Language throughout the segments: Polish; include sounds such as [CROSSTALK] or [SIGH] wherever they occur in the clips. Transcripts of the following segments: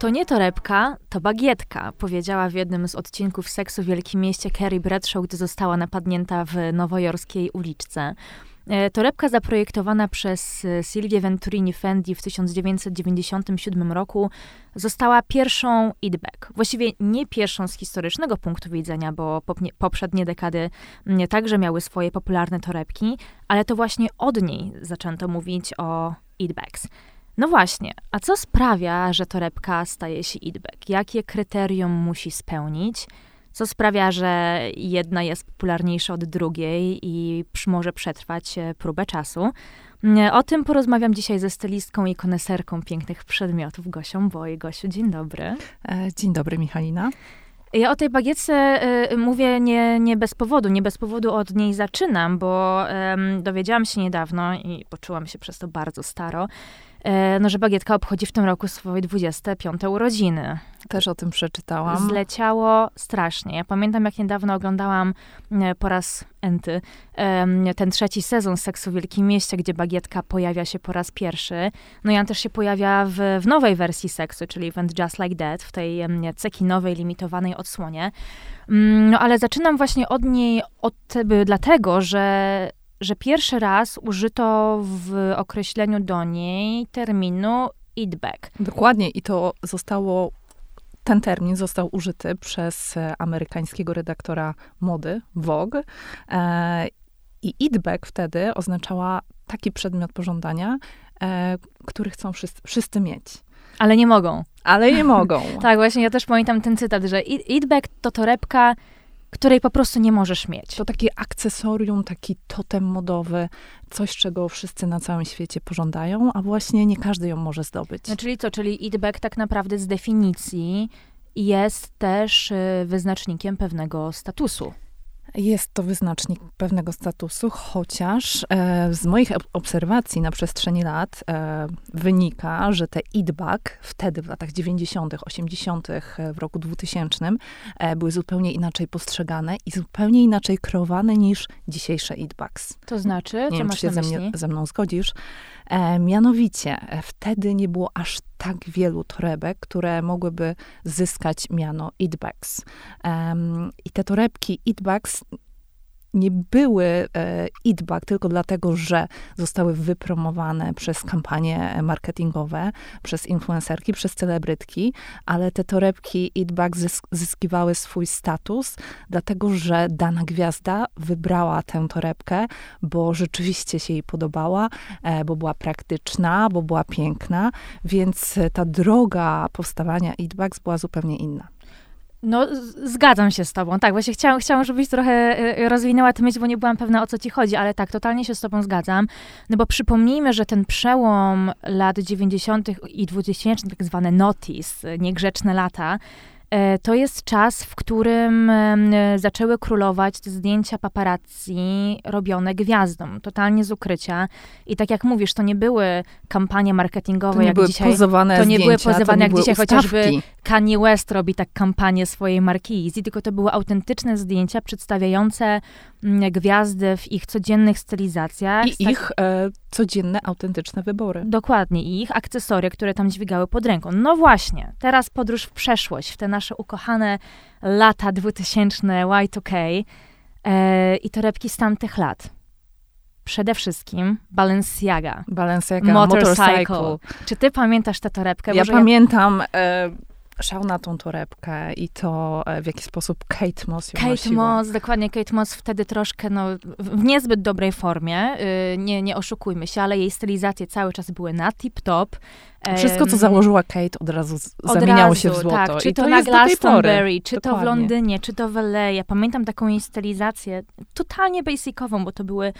To nie torebka, to bagietka, powiedziała w jednym z odcinków Seksu w Wielkim Mieście Carrie Bradshaw, gdy została napadnięta w nowojorskiej uliczce. E, torebka zaprojektowana przez e, Silvię Venturini Fendi w 1997 roku została pierwszą idbag. Właściwie nie pierwszą z historycznego punktu widzenia, bo poprzednie dekady także miały swoje popularne torebki, ale to właśnie od niej zaczęto mówić o idbags. No właśnie, a co sprawia, że torebka staje się idbag? Jakie kryterium musi spełnić? Co sprawia, że jedna jest popularniejsza od drugiej i może przetrwać e, próbę czasu? Mm, o tym porozmawiam dzisiaj ze stylistką i koneserką pięknych przedmiotów, Gosią Boj. Gosiu, dzień dobry. E, dzień dobry, Michalina. Ja o tej bagietce y, mówię nie, nie bez powodu. Nie bez powodu od niej zaczynam, bo y, dowiedziałam się niedawno i poczułam się przez to bardzo staro, E, no, że Bagietka obchodzi w tym roku swoje 25 urodziny. Też o tym przeczytałam. Zleciało strasznie. Ja pamiętam, jak niedawno oglądałam e, po raz enty ten trzeci sezon Seksu w Wielkim Mieście, gdzie Bagietka pojawia się po raz pierwszy. No i on też się pojawia w, w nowej wersji Seksu, czyli Event Just Like That, w tej cekinowej, limitowanej odsłonie. Mm, no ale zaczynam właśnie od niej od, dlatego, że że pierwszy raz użyto w określeniu do niej terminu eat back. Dokładnie i to zostało ten termin został użyty przez e, amerykańskiego redaktora mody Vogue. E, I eatback wtedy oznaczała taki przedmiot pożądania, e, który chcą wszyscy, wszyscy mieć. Ale nie mogą. Ale nie mogą. [LAUGHS] tak, właśnie ja też pamiętam ten cytat, że eatback to torebka, której po prostu nie możesz mieć. To takie akcesorium, taki totem modowy, coś, czego wszyscy na całym świecie pożądają, a właśnie nie każdy ją może zdobyć. No, czyli co? Czyli eatback tak naprawdę z definicji jest też y, wyznacznikiem pewnego statusu. Jest to wyznacznik pewnego statusu, chociaż e, z moich obserwacji na przestrzeni lat e, wynika, że te idbag wtedy w latach 90., 80., w roku 2000 e, były zupełnie inaczej postrzegane i zupełnie inaczej kreowane niż dzisiejsze idbags. To znaczy, nie co wiem, masz czy się ze, mnie, ze mną zgodzisz. E, mianowicie, e, wtedy nie było aż tak wielu torebek, które mogłyby zyskać miano eatbags. I te torebki eatbags nie były e, eatback tylko dlatego, że zostały wypromowane przez kampanie marketingowe, przez influencerki, przez celebrytki, ale te torebki eatback zyskiwały swój status, dlatego że dana gwiazda wybrała tę torebkę, bo rzeczywiście się jej podobała, e, bo była praktyczna, bo była piękna, więc ta droga powstawania eatbags była zupełnie inna. No, zgadzam się z tobą. Tak, właśnie chciałam, chciałam, żebyś trochę e, rozwinęła tę myśl, bo nie byłam pewna, o co ci chodzi, ale tak, totalnie się z tobą zgadzam. No bo przypomnijmy, że ten przełom lat 90. i 2000, tak zwane notice, niegrzeczne lata, E, to jest czas, w którym zaczęły królować zdjęcia paparazzi robione gwiazdom, totalnie z ukrycia. I tak jak mówisz, to nie były kampanie marketingowe, to nie jak były dzisiaj. Pozowane to nie zdjęcia, były pozowane, jak dzisiaj ustawki. chociażby Kanye West robi tak kampanię swojej marki Easy, tylko to były autentyczne zdjęcia przedstawiające mm, gwiazdy w ich codziennych stylizacjach. I tak... ich e, codzienne, autentyczne wybory. Dokładnie. I ich akcesoria, które tam dźwigały pod ręką. No właśnie, teraz podróż w przeszłość, w te nasze ukochane lata 2000, Y2K e, i torebki z tamtych lat. Przede wszystkim Balenciaga. Balenciaga, motorcycle. motorcycle. Czy ty pamiętasz tę torebkę? Ja pamiętam... E, szał na tą torebkę i to, e, w jaki sposób Kate Moss ją Kate nosiła. Moss, dokładnie. Kate Moss wtedy troszkę, no, w niezbyt dobrej formie, yy, nie, nie oszukujmy się, ale jej stylizacje cały czas były na tip-top. Wszystko, co założyła Kate, od razu od zamieniało razu, się w złoto. Tak, czy I to, to na Glastonbury, czy Dokładnie. to w Londynie, czy to w LA. Ja pamiętam taką jej stylizację totalnie basicową, bo to były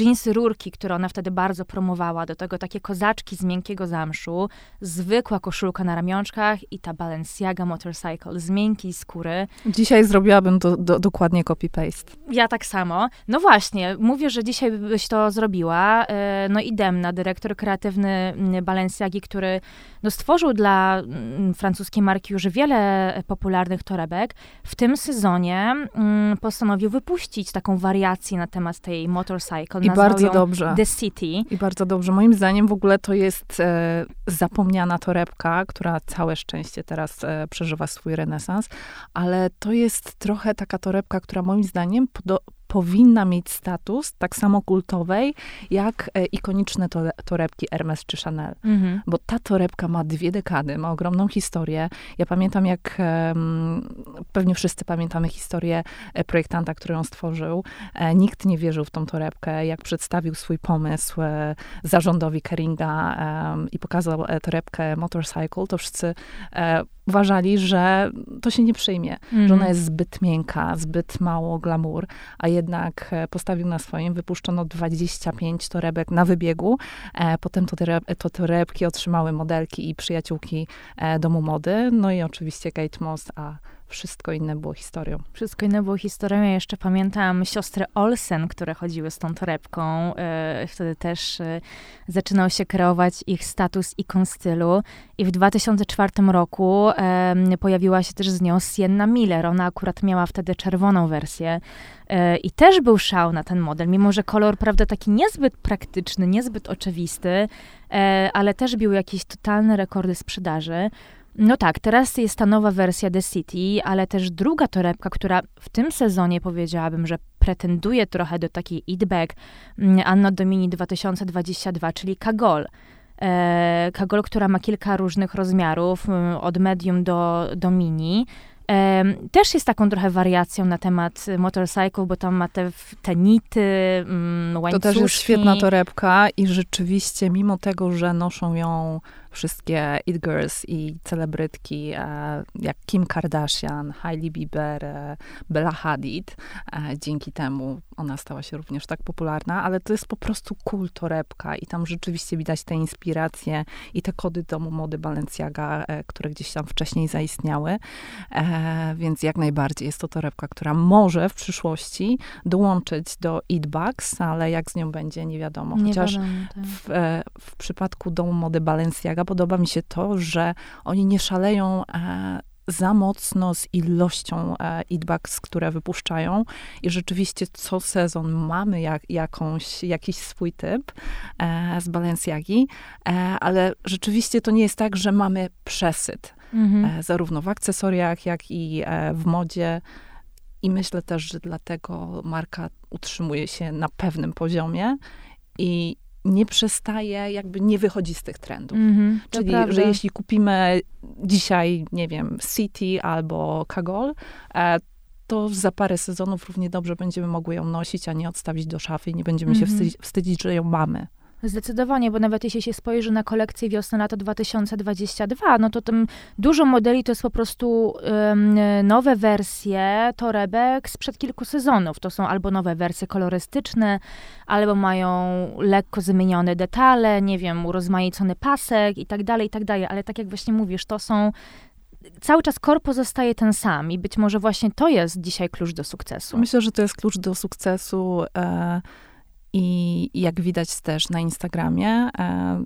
jeansy rurki, które ona wtedy bardzo promowała, do tego takie kozaczki z miękkiego zamszu, zwykła koszulka na ramionczkach i ta Balenciaga Motorcycle z miękkiej skóry. Dzisiaj zrobiłabym to do, dokładnie copy-paste. Ja tak samo. No właśnie, mówię, że dzisiaj byś to zrobiła. E, no i Demna, dyrektor kreatywny Balenciagi, który który no, stworzył dla mm, francuskiej marki już wiele popularnych torebek, w tym sezonie mm, postanowił wypuścić taką wariację na temat tej motorcycle. I bardzo dobrze. The City. I bardzo dobrze. Moim zdaniem w ogóle to jest e, zapomniana torebka, która całe szczęście teraz e, przeżywa swój renesans, ale to jest trochę taka torebka, która moim zdaniem powinna mieć status tak samo kultowej, jak e, ikoniczne to, torebki Hermes czy Chanel. Mhm. Bo ta torebka ma dwie dekady, ma ogromną historię. Ja pamiętam, jak pewnie wszyscy pamiętamy historię e, projektanta, który ją stworzył. E, nikt nie wierzył w tą torebkę. Jak przedstawił swój pomysł zarządowi Keringa i pokazał torebkę Motorcycle, to wszyscy uważali, że to się nie przyjmie, że ona mhm. jest zbyt miękka, zbyt mało glamour, a jednak e, postawił na swoim, wypuszczono 25 torebek na wybiegu, e, potem to, to torebki otrzymały modelki i przyjaciółki e, domu mody, no i oczywiście Kate Moss, a wszystko inne było historią. Wszystko inne było historią. Ja jeszcze pamiętam siostry Olsen, które chodziły z tą torebką. E, wtedy też e, zaczynał się kreować ich status ikon stylu. I w 2004 roku e, pojawiła się też z nią Sienna Miller. Ona akurat miała wtedy czerwoną wersję. I też był szał na ten model, mimo że kolor, prawda, taki niezbyt praktyczny, niezbyt oczywisty, ale też bił jakieś totalne rekordy sprzedaży. No tak, teraz jest ta nowa wersja The City, ale też druga torebka, która w tym sezonie powiedziałabym, że pretenduje trochę do takiej Eatbag mm, Anno Domini 2022, czyli Kagol. E, Kagol, która ma kilka różnych rozmiarów, mm, od medium do, do mini. E, też jest taką trochę wariacją na temat motorcycle, bo tam ma te, te nity, mm, łańcuszki. To też jest świetna torebka i rzeczywiście, mimo tego, że noszą ją wszystkie it girls i celebrytki, e, jak Kim Kardashian, Hailey Bieber, e, Bella Hadid. E, dzięki temu ona stała się również tak popularna, ale to jest po prostu cool torebka i tam rzeczywiście widać te inspiracje i te kody domu mody Balenciaga, które gdzieś tam wcześniej zaistniały. Więc jak najbardziej jest to torebka, która może w przyszłości dołączyć do Eatbugs, ale jak z nią będzie, nie wiadomo. Chociaż nie wiadomo, tak. w, w przypadku domu mody Balenciaga podoba mi się to, że oni nie szaleją e, za mocno z ilością e, eatbags, które wypuszczają i rzeczywiście co sezon mamy jak, jakąś, jakiś swój typ e, z Balenciagi, e, ale rzeczywiście to nie jest tak, że mamy przesyt mhm. E, zarówno w akcesoriach, jak i e, w modzie. I myślę też, że dlatego marka utrzymuje się na pewnym poziomie i, nie przestaje, jakby nie wychodzi z tych trendów. Mm-hmm, Czyli, prawda. że jeśli kupimy dzisiaj, nie wiem, City albo Kagol, e, to za parę sezonów równie dobrze będziemy mogły ją nosić, a nie odstawić do szafy i nie będziemy mm-hmm. się mhm. wstydzić, wstydzić, że ją mamy. Zdecydowanie, bo nawet jeśli się spojrzy na kolekcję wiosna-lato 2022, no to tam dużo modeli to jest po prostu um, nowe wersje torebek sprzed kilku sezonów. To są albo nowe wersje kolorystyczne, albo mają lekko zmienione detale, nie wiem, urozmaicony pasek i tak dalej, i tak dalej. Ale tak jak właśnie mówisz, to są cały czas kor pozostaje ten sam i być może właśnie to jest dzisiaj klucz do sukcesu. Myślę, że to jest klucz do sukcesu. E i jak widać też na Instagramie, e,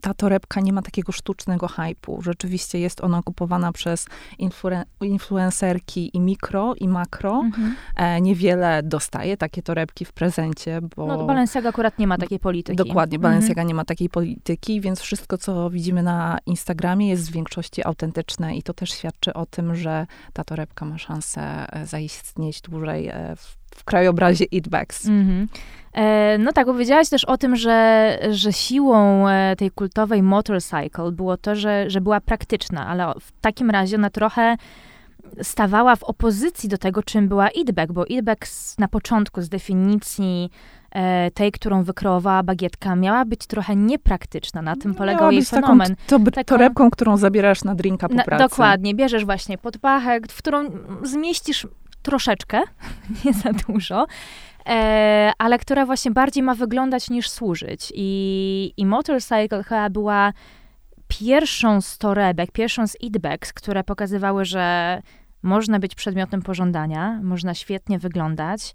ta torebka nie ma takiego sztucznego hypu. Rzeczywiście jest ona kupowana przez influen influencerki i mikro, i makro. Mhm. E, niewiele dostaje takie torebki w prezencie, bo... No, Balenciaga akurat nie ma takiej polityki. Dokładnie, Balenciaga mhm. nie ma takiej polityki, więc wszystko, co widzimy na Instagramie jest w większości autentyczne i to też świadczy o tym, że ta torebka ma szansę e, zaistnieć dłużej e, w, w krajobrazie Eatbags. Mhm. E, no tak, powiedziałaś też o tym, że, że siłą e, tej kultowej motorcycle było to, że, że była praktyczna, ale w takim razie ona trochę stawała w opozycji do tego, czym była Eatbag, bo Eatbag na początku z definicji e, tej, którą wykreowała bagietka, miała być trochę niepraktyczna. Na tym polegał jej fenomen. Taką, to, taką, torebką, którą zabierasz na drinka po na, pracy. Dokładnie. Bierzesz właśnie pod pachę, w którą zmieścisz troszeczkę, [LAUGHS] nie za dużo, e, ale która właśnie bardziej ma wyglądać niż służyć. I, i Motorcycle chyba była pierwszą z torebek, pierwszą z eatbags, które pokazywały, że można być przedmiotem pożądania, można świetnie wyglądać,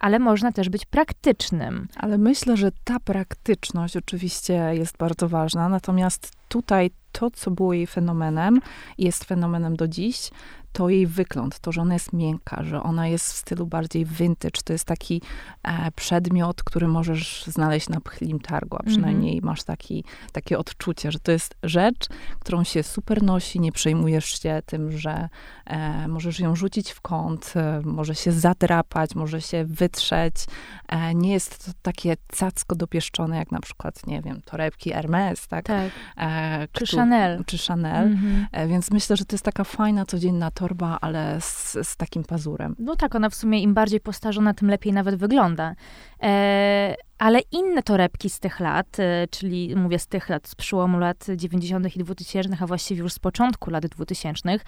ale można też być praktycznym. Ale myślę, że ta praktyczność oczywiście jest bardzo ważna, natomiast tutaj to, co było jej fenomenem, jest fenomenem do dziś, to jej wygląd, to, że ona jest miękka, że ona jest w stylu bardziej vintage. To jest taki e, przedmiot, który możesz znaleźć na pchlim targu, a przynajmniej mm -hmm. masz taki, takie odczucie, że to jest rzecz, którą się super nosi, nie przejmujesz się tym, że e, możesz ją rzucić w kąt, e, może się zadrapać, może się wytrzeć. E, nie jest to takie cacko dopieszczone, jak na przykład, nie wiem, torebki Hermes, tak? tak. E, czy Chanel. Czy Chanel. Mm -hmm. więc myślę, że to jest taka fajna, codzienna torba, ale z, z, takim pazurem. No tak, ona w sumie im bardziej postarzona, tym lepiej nawet wygląda. E, ale inne torebki z tych lat, e, czyli mówię z tych lat, z przełomu lat 90. i 2000, a właściwie już z początku lat 2000,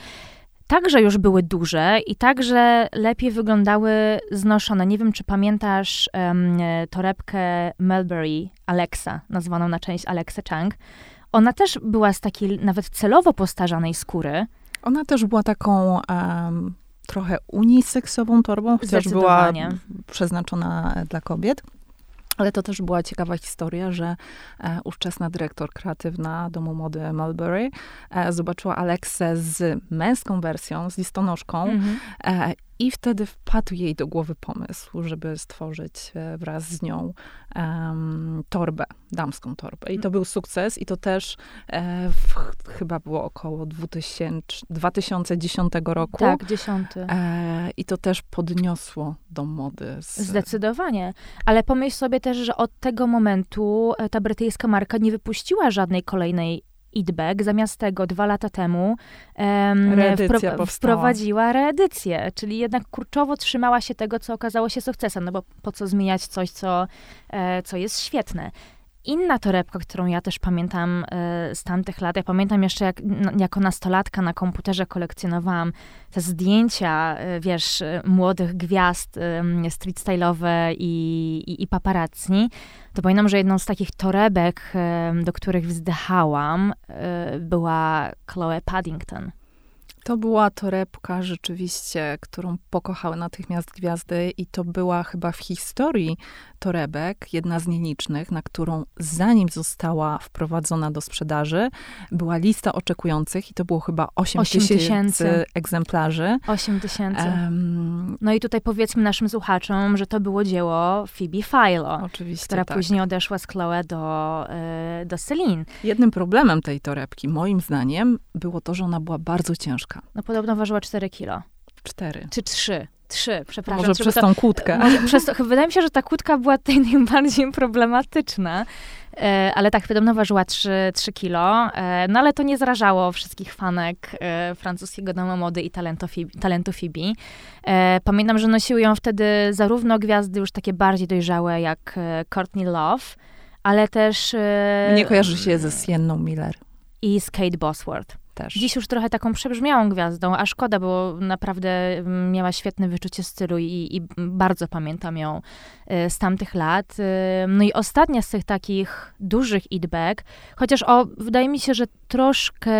także już były duże i także lepiej wyglądały znoszone. Nie wiem, czy pamiętasz torebkę Melbury Alexa, nazwaną na część Alexa Chang. Ona też była z takiej nawet celowo postarzanej skóry. Ona też była taką um, trochę uniseksową torbą, chociaż była przeznaczona dla kobiet. Ale to też była ciekawa historia, że e, ówczesna dyrektor kreatywna domu mody Mulberry e, zobaczyła Aleksę z męską wersją, z listonoszką mm-hmm. e, i wtedy wpadł jej do głowy pomysł, żeby stworzyć e, wraz z nią um, torbę, damską torbę. I to był sukces i to też e, w, chyba było około 2000, 2010 roku. Tak, 10. E, I to też podniosło do mody. Z... Zdecydowanie. Ale pomyśl sobie też, że od tego momentu e, ta brytyjska marka nie wypuściła żadnej kolejnej Idbek. Zamiast tego dwa lata temu um, wpro wprowadziła reedycję, czyli jednak kurczowo trzymała się tego, co okazało się sukcesem, no bo po co zmieniać coś, co, e, co jest świetne. Inna torebka, którą ja też pamiętam e, z tamtych lat, ja pamiętam jeszcze jak, jako nastolatka na komputerze kolekcjonowałam te zdjęcia, e, wiesz, e, młodych gwiazd street style'owe i, i, i paparazzi, to pamiętam, że jedną z takich torebek, do których wzdychałam, była Chloe Paddington. To była torebka rzeczywiście, którą pokochały natychmiast gwiazdy i to była chyba w historii torebek, jedna z nielicznych, na którą zanim została wprowadzona do sprzedaży, była lista oczekujących i to było chyba 8, 8 tysięcy egzemplarzy. 8 tysięcy. Um, no i tutaj powiedzmy naszym słuchaczom, że to było dzieło Phoebe Philo, Oczywiście, która tak. później odeszła z Chloe do, y, do Celine. Jednym problemem tej torebki, moim zdaniem, było to, że ona była bardzo ciężka. No podobno ważyła 4 kilo. 4. Czy 3. Trzy, przepraszam. Może przez to, tą kłódkę. Może przez to, wydaje mi się, że ta kłódka była tutaj najbardziej problematyczna. E, ale tak, wiadomo, ważyła 3, 3 kilo. E, no ale to nie zrażało wszystkich fanek e, francuskiego domu mody i talentu, talentu Phoebe. E, pamiętam, że nosiły ją wtedy zarówno gwiazdy już takie bardziej dojrzałe jak e, Courtney Love, ale też... E, nie kojarzy się ze Sienną Miller. I z Kate Bosworth też. Dziś już trochę taką przebrzmiałą gwiazdą, a szkoda, bo naprawdę mm, miała świetne wyczucie stylu i, i bardzo pamiętam ją y, z tamtych lat. Y, no i ostatnia z tych takich dużych idbek, chociaż o, wydaje mi się, że troszkę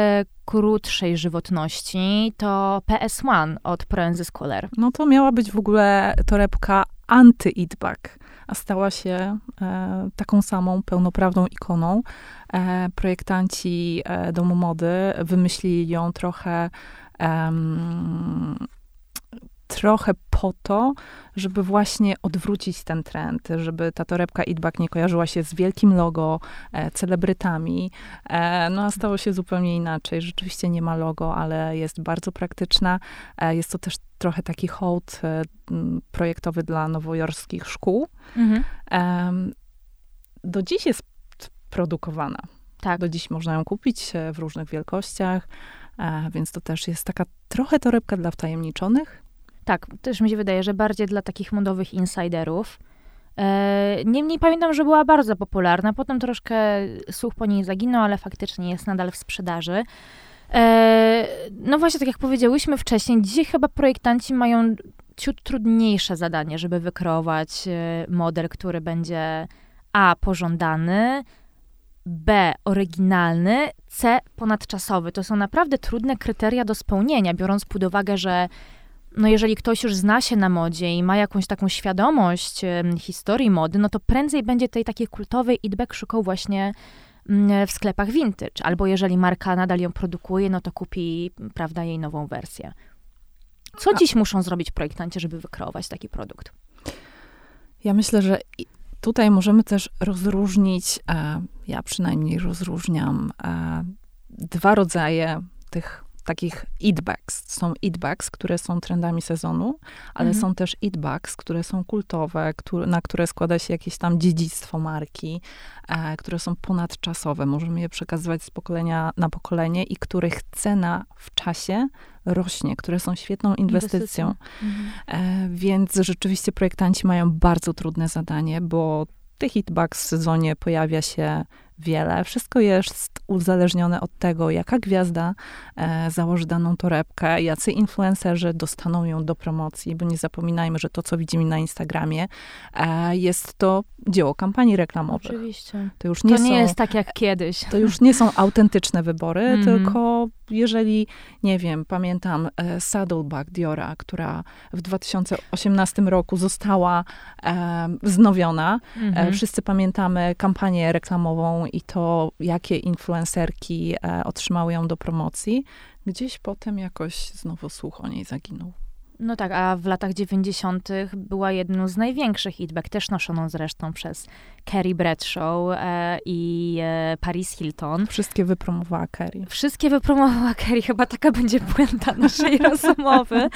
krótszej żywotności, to PS1 od Proenzy Cooler. No to miała być w ogóle torebka anty-idbag a stała się e, taką samą pełnoprawną ikoną. E, projektanci e, domu mody wymyślili ją trochę trochę po to, żeby właśnie odwrócić ten trend, żeby ta torebka Idbak nie kojarzyła się z wielkim logo, e, celebrytami. E, no a stało się zupełnie inaczej. Rzeczywiście nie ma logo, ale jest bardzo praktyczna. E, jest to też trochę taki hołd e, projektowy dla nowojorskich szkół. Mhm. do dziś jest produkowana. Tak. Do dziś można ją kupić e, w różnych wielkościach, e, więc to też jest taka trochę torebka dla wtajemniczonych. Tak, też mi się wydaje, że bardziej dla takich modowych insiderów. E, niemniej pamiętam, że była bardzo popularna. Potem troszkę słuch po niej zaginął, ale faktycznie jest nadal w sprzedaży. E, no właśnie, tak jak powiedziałyśmy wcześniej, dzisiaj chyba projektanci mają ciut trudniejsze zadanie, żeby wykreować e, model, który będzie A pożądany, B oryginalny, C ponadczasowy. To są naprawdę trudne kryteria do spełnienia, biorąc pod uwagę, że no jeżeli ktoś już zna się na modzie i ma jakąś taką świadomość historii mody, no to prędzej będzie tej takiej kultowej idbek szukał właśnie mm, w sklepach vintage. Albo jeżeli marka nadal ją produkuje, no to kupi, prawda, jej nową wersję. Co dziś muszą zrobić projektanci, żeby wykreować taki produkt? Ja myślę, że tutaj możemy też rozróżnić, e, ja przynajmniej rozróżniam e, dwa rodzaje tych takich eat bags. Są eat bags, które są trendami sezonu, ale mhm. są też eat bags, które są kultowe, które, na które składa się jakieś tam dziedzictwo marki, e, które są ponadczasowe. Możemy je przekazywać z pokolenia na pokolenie i których cena w czasie rośnie, które są świetną inwestycją. Mhm. E, więc rzeczywiście projektanci mają bardzo trudne zadanie, bo tych hitbags w sezonie pojawia się wiele. Wszystko jest uzależnione od tego, jaka gwiazda e, założy daną torebkę, jacy influencerzy dostaną ją do promocji, bo nie zapominajmy, że to, co widzimy na Instagramie, e, jest to dzieło kampanii reklamowych. Oczywiście. To już nie, to nie są, jest tak jak kiedyś. To już nie są autentyczne wybory, mm. tylko jeżeli, nie wiem, pamiętam e, Saddleback Diora, która w 2018 roku została e, wznowiona. Mm -hmm. wszyscy pamiętamy kampanię reklamową i to, jakie influencerki e, otrzymały ją do promocji. Gdzieś potem jakoś znowu słuch o niej zaginął. No tak, a w latach 90. była jedną z największych hitback, też noszoną zresztą przez Carrie Bradshaw e, i e, Paris Hilton. Wszystkie wypromowała Carrie. Wszystkie wypromowała Carrie, chyba taka będzie puenta naszej [LAUGHS] rozmowy,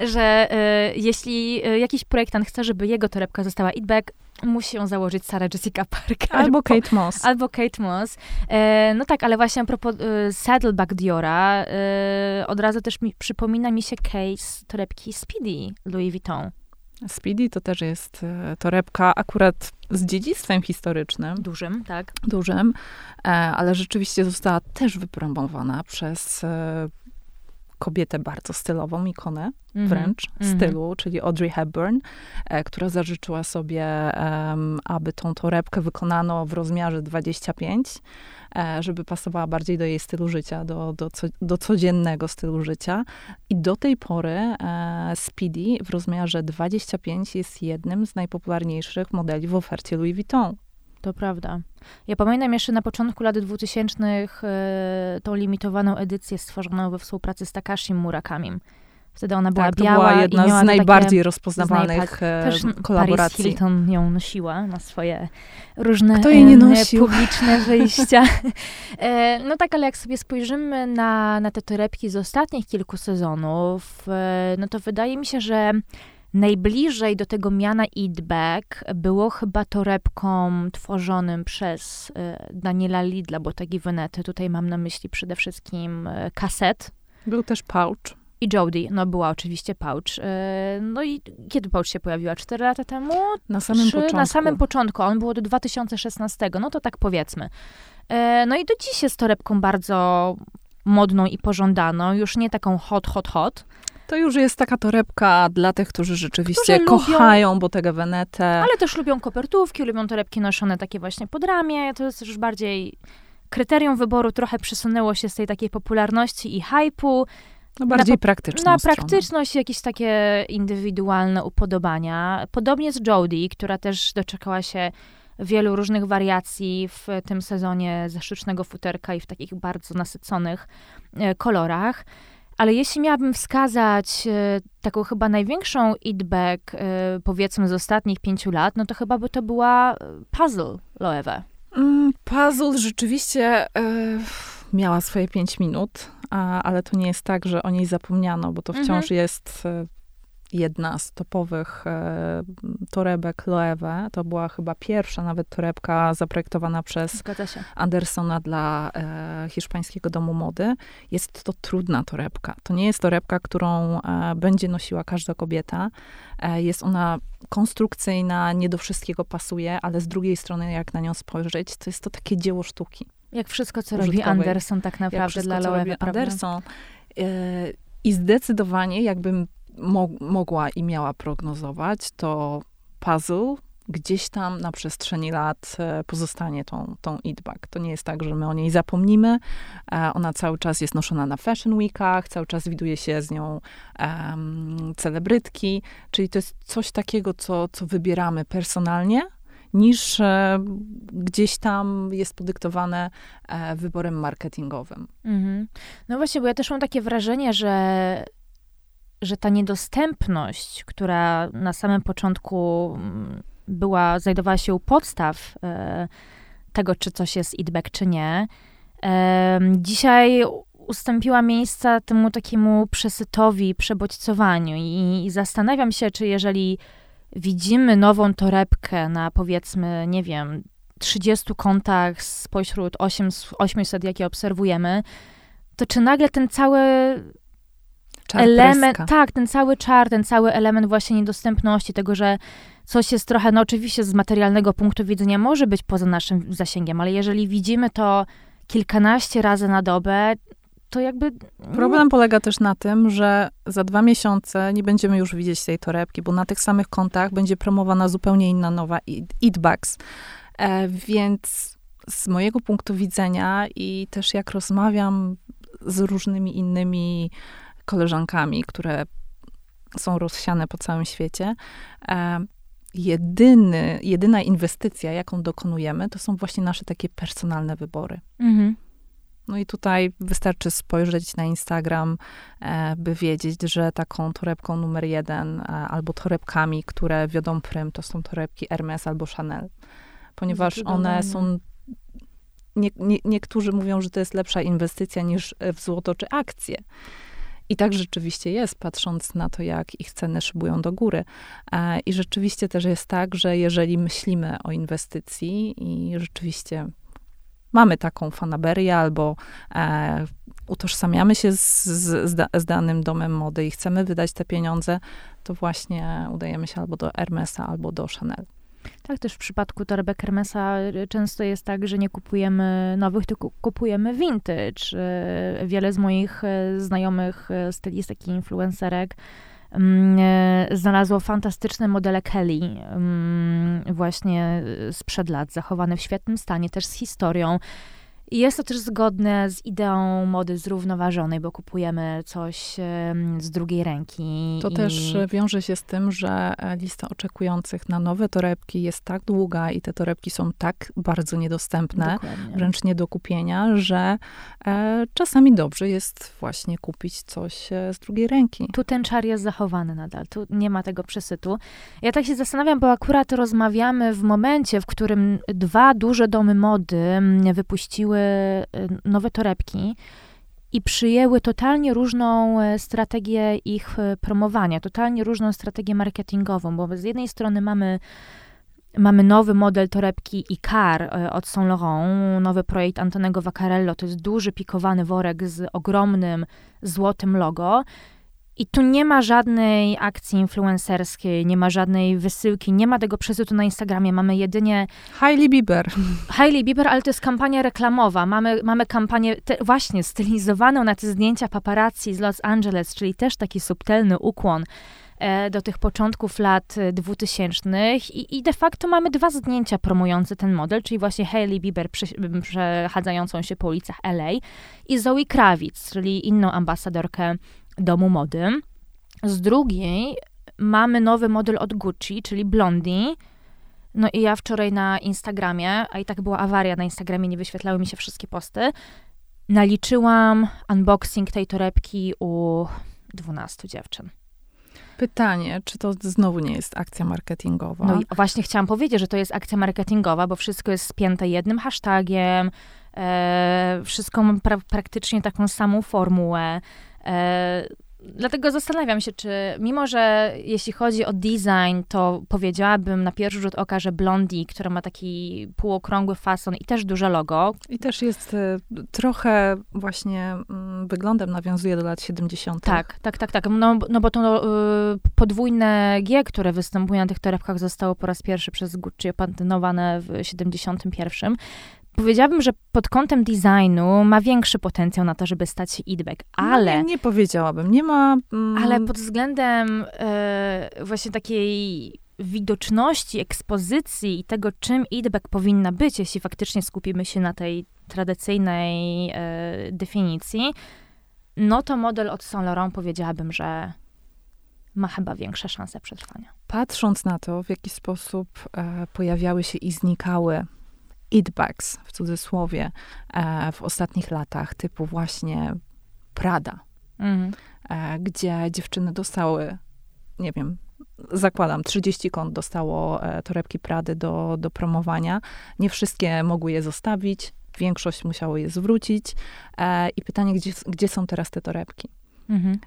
że e, jeśli e, jakiś projektant chce, żeby jego torebka została hitback, musi ją założyć Sarah Jessica Parker. Albo Kate Moss. Albo Kate Moss. E, no tak, ale właśnie a propos e, Saddleback Diora, e, od razu też mi, przypomina mi się case torebki Speedy Louis Vuitton. Speedy to też jest e, torebka akurat z dziedzictwem historycznym. Dużym, tak. Dużym, e, ale rzeczywiście została też wypromowana przez e, kobietę bardzo stylową, ikonę mm -hmm. wręcz mm -hmm. stylu, czyli Audrey Hepburn, e, która zażyczyła sobie, um, aby tą torebkę wykonano w rozmiarze 25, e, żeby pasowała bardziej do jej stylu życia, do, do, co, do codziennego stylu życia. I do tej pory e, Speedy w rozmiarze 25 jest jednym z najpopularniejszych modeli w ofercie Louis Vuitton. To prawda. Ja pamiętam jeszcze na początku lat 2000 e, tą limitowaną edycję stworzoną we współpracy z Takashim Murakamim. Wtedy ona była tak, biała. To była jedna z najbardziej rozpoznawalnych e, też kolaboracji. Paris Hilton ją nosiła na swoje różne Kto jej nie nosił? publiczne [LAUGHS] wyjścia. E, no tak, ale jak sobie spojrzymy na, na te torebki z ostatnich kilku sezonów, no to wydaje mi się, że Najbliżej do tego miana Eat Back było chyba torebką tworzonym przez y, Daniela Lidla, Botagi Venety. Tutaj mam na myśli przede wszystkim y, kaset. Był też pouch. I Jodie, no była oczywiście pouch. Y, no i kiedy pouch się pojawiła? Cztery lata temu? Na samym Trzy, początku. Na samym początku. On było do 2016, no to tak powiedzmy. No i do dziś jest torebką bardzo modną i pożądaną, już nie taką hot, hot, hot. To już jest taka torebka dla tych, którzy rzeczywiście którzy kochają lubią, Bottega Venetę. Ale też lubią kopertówki, lubią torebki noszone takie właśnie pod ramię. To jest już bardziej kryterium wyboru trochę przesunęło się z tej takiej popularności i hypu. No bardziej praktyczną Na praktyczność, jakieś takie indywidualne upodobania. Podobnie z Jodie, która też doczekała się wielu różnych wariacji w tym sezonie ze sztucznego futerka i w takich bardzo nasyconych e, kolorach. Ale jeśli miałabym wskazać e, taką chyba największą idback, e, powiedzmy z ostatnich pięciu lat, no to chyba by to była e, Puzzle Loewe. Mm, puzzle rzeczywiście miała swoje pięć minut, a, ale to nie jest tak, że o niej zapomniano, bo to wciąż mhm. jest jedna z topowych e, torebek Loewe. To była chyba pierwsza nawet torebka zaprojektowana przez Andersona dla e, hiszpańskiego domu mody. Jest to trudna torebka. To nie jest torebka, którą e, będzie nosiła każda kobieta. E, jest ona konstrukcyjna, nie do wszystkiego pasuje, ale z drugiej strony, jak na nią spojrzeć, to jest to takie dzieło sztuki. Jak wszystko, co robi Anderson tak naprawdę wszystko, dla Loewe, Anderson. E, I zdecydowanie, jakbym mo mogła i miała prognozować, to puzzle gdzieś tam na przestrzeni lat e, pozostanie tą, tą eatbag. To nie jest tak, że my o niej zapomnimy. E, ona cały czas jest noszona na fashion weekach, cały czas widuje się z nią um, celebrytki, czyli to jest coś takiego, co, co wybieramy personalnie, niż e, gdzieś tam jest podyktowane e, wyborem marketingowym. Mhm. No właśnie, bo ja też mam takie wrażenie, że, że ta niedostępność, która na samym początku mm, była, znajdowała się u podstaw e, tego, czy coś jest idback, czy nie, dzisiaj ustąpiła miejsca temu takiemu przesytowi, przebodźcowaniu. I, i zastanawiam się, czy jeżeli widzimy nową torebkę na powiedzmy, nie wiem, 30 kontach spośród 800, jakie obserwujemy, to czy nagle ten cały czar element, tak, ten cały czar, ten cały element właśnie niedostępności, tego, że coś jest trochę, no oczywiście z materialnego punktu widzenia może być poza naszym zasięgiem, ale jeżeli widzimy to kilkanaście razy na dobę, to jakby... Problem polega też na tym, że za dwa miesiące nie będziemy już widzieć tej torebki, bo na tych samych kontach będzie promowana zupełnie inna nowa Eatbags. E, więc z mojego punktu widzenia i też jak rozmawiam z różnymi innymi koleżankami, które są rozsiane po całym świecie, e, jedyny, jedyna inwestycja, jaką dokonujemy, to są właśnie nasze takie personalne wybory. Mhm. No i tutaj wystarczy spojrzeć na Instagram, e, by wiedzieć, że taką torebką numer jeden e, albo torebkami, które wiodą prym, to są torebki Hermes albo Chanel. Ponieważ one są nie, nie, niektórzy mówią, że to jest lepsza inwestycja niż w złoto czy akcje. I tak rzeczywiście jest, patrząc na to, jak ich ceny szybują do góry. E, I rzeczywiście też jest tak, że jeżeli myślimy o inwestycji i rzeczywiście mamy taką fanaberię albo e, utożsamiamy się z, z, z, danym domem mody i chcemy wydać te pieniądze, to właśnie udajemy się albo do Hermesa, albo do Chanel. Tak, też w przypadku torebek Hermesa y, często jest tak, że nie kupujemy nowych, tylko kupujemy vintage. Y, wiele z moich y, znajomych stylistek i influencerek Mm, znalazło fantastyczne modele Kelly, mm, właśnie sprzed lat, zachowane w świetnym stanie, też z historią. I jest to też zgodne z ideą mody zrównoważonej, bo kupujemy coś z drugiej ręki. To i... też wiąże się z tym, że e, lista oczekujących na nowe torebki jest tak długa i te torebki są tak bardzo niedostępne, Dokładnie. wręcz nie do kupienia, że e, czasami dobrze jest właśnie kupić coś e, z drugiej ręki. Tu ten czar jest zachowany nadal, tu nie ma tego przesytu. Ja tak się zastanawiam, bo akurat rozmawiamy w momencie, w którym dwa duże domy mody mm, wypuściły nowe torebki i przyjęły totalnie różną e, strategię ich e, promowania, totalnie różną strategię marketingową, bo z jednej strony mamy Mamy nowy model torebki Icar e, od Saint Laurent, nowy projekt Antonego Vaccarello. To jest duży pikowany worek z ogromnym złotym logo. I tu nie ma żadnej akcji influencerskiej, nie ma żadnej wysyłki, nie ma tego przesytu na Instagramie. Mamy jedynie. Hailey Bieber. [LAUGHS] Hailey Bieber, ale to jest kampania reklamowa. Mamy, mamy kampanię te, właśnie stylizowaną na te zdjęcia paparazzi z Los Angeles, czyli też taki subtelny ukłon e, do tych początków lat 2000 I, i de facto mamy dwa zdjęcia promujące ten model, czyli właśnie Hailey Bieber przy, przechadzającą się po ulicach LA i Zoe Kravitz, czyli inną ambasadorkę domu mody. Z drugiej mamy nowy model od Gucci, czyli Blondie. No i ja wczoraj na Instagramie, a i tak była awaria na Instagramie, nie wyświetlały mi się wszystkie posty, naliczyłam unboxing tej torebki u 12 dziewczyn. Pytanie, czy to znowu nie jest akcja marketingowa? No i właśnie chciałam powiedzieć, że to jest akcja marketingowa, bo wszystko jest spięte jednym hashtagiem, e, wszystko ma pra praktycznie taką samą formułę. E, dlatego zastanawiam się, czy mimo, że jeśli chodzi o design, to powiedziałabym na pierwszy rzut oka, że Blondie, która ma taki półokrągły fason i też duże logo. I też jest e, trochę właśnie mm, wyglądem nawiązuje do lat 70. Tak, tak, tak, tak. No, no bo to y, podwójne G, które występuje na tych torebkach, zostało po raz pierwszy przez Gucci opatentowane w 71. Powiedziałabym, że pod kątem designu ma większy potencjał na to, żeby stać się idbek, ale... No nie, nie powiedziałabym, nie ma... Mm... Ale pod względem e, właśnie takiej widoczności, ekspozycji i tego, czym idbek powinna być, jeśli faktycznie skupimy się na tej tradycyjnej e, definicji, no to model od Saint Laurent powiedziałabym, że ma chyba większe szanse przetrwania. Patrząc na to, w jaki sposób e, pojawiały się i znikały idbags, w cudzysłowie, e, w ostatnich latach, typu właśnie Prada, mhm. e, gdzie dziewczyny dostały, nie wiem, zakładam, 30 kont dostało e, torebki Prady do, do promowania. Nie wszystkie mogły je zostawić, większość musiało je zwrócić. I pytanie, gdzie, gdzie są teraz te torebki? Mhm.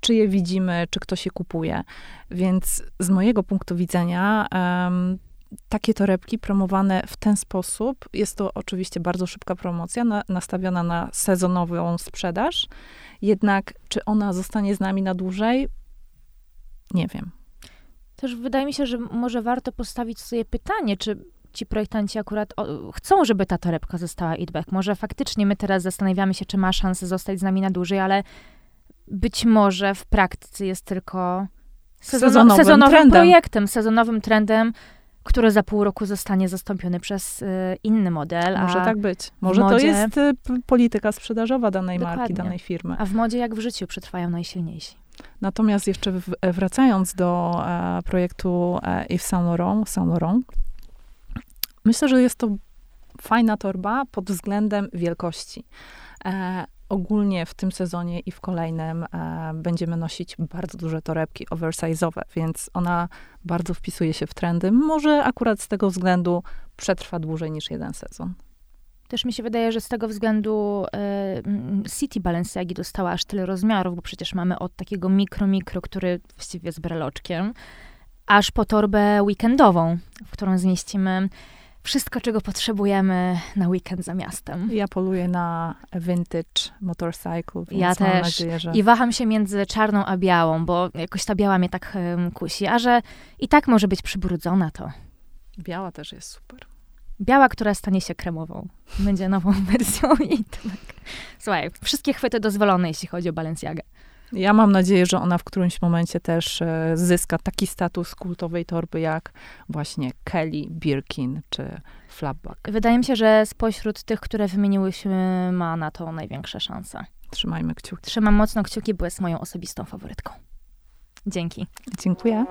Czy je widzimy, czy ktoś je kupuje. Więc z mojego punktu widzenia takie torebki promowane w ten sposób, jest to oczywiście bardzo szybka promocja, na, nastawiona na sezonową sprzedaż, jednak czy ona zostanie z nami na dłużej, nie wiem. Też wydaje mi się, że może warto postawić sobie pytanie, czy ci projektanci akurat o, chcą, żeby ta torebka została idback. Może faktycznie my teraz zastanawiamy się, czy ma szansę zostać z nami na dłużej, ale być może w praktyce jest tylko sezono, sezonowym, sezonowym trendem. projektem, sezonowym trendem, który za pół roku zostanie zastąpiony przez y, inny model. Może tak być. Może modzie, to jest y, polityka sprzedażowa danej dokładnie. marki, danej firmy. A w modzie jak w życiu przetrwają najsilniejsi. Natomiast jeszcze w, wracając do e, projektu e, Yves Saint Laurent, Saint Laurent, myślę, że jest to fajna torba pod względem wielkości. E, ogólnie w tym sezonie i w kolejnym e, będziemy nosić bardzo duże torebki oversize'owe, więc ona bardzo wpisuje się w trendy. Może akurat z tego względu przetrwa dłużej niż jeden sezon. Też mi się wydaje, że z tego względu e, City Balenciagi dostała aż tyle rozmiarów, bo przecież mamy od takiego mikro, mikro, który właściwie jest breloczkiem, aż po torbę weekendową, w którą zmieścimy wszystko, czego potrzebujemy na weekend za miastem. Ja poluję na vintage motorcycle, więc ja też. Nadzieję, że... I waham się między czarną a białą, bo jakoś ta biała mnie tak um, kusi, a że i tak może być przybrudzona, to... Biała też jest super. Biała, która stanie się kremową. Będzie nową [LAUGHS] wersją i tak. Słuchaj, wszystkie chwyty dozwolone, jeśli chodzi o Balenciagę. Ja mam nadzieję, że ona w którymś momencie też e, zyska taki status kultowej torby jak właśnie Kelly, Birkin czy Flapback. Wydaje mi się, że spośród tych, które wymieniłyśmy, ma na to największe szanse. Trzymajmy kciuki. Trzymam mocno kciuki, bo jest moją osobistą faworytką. Dzięki. Dziękuję.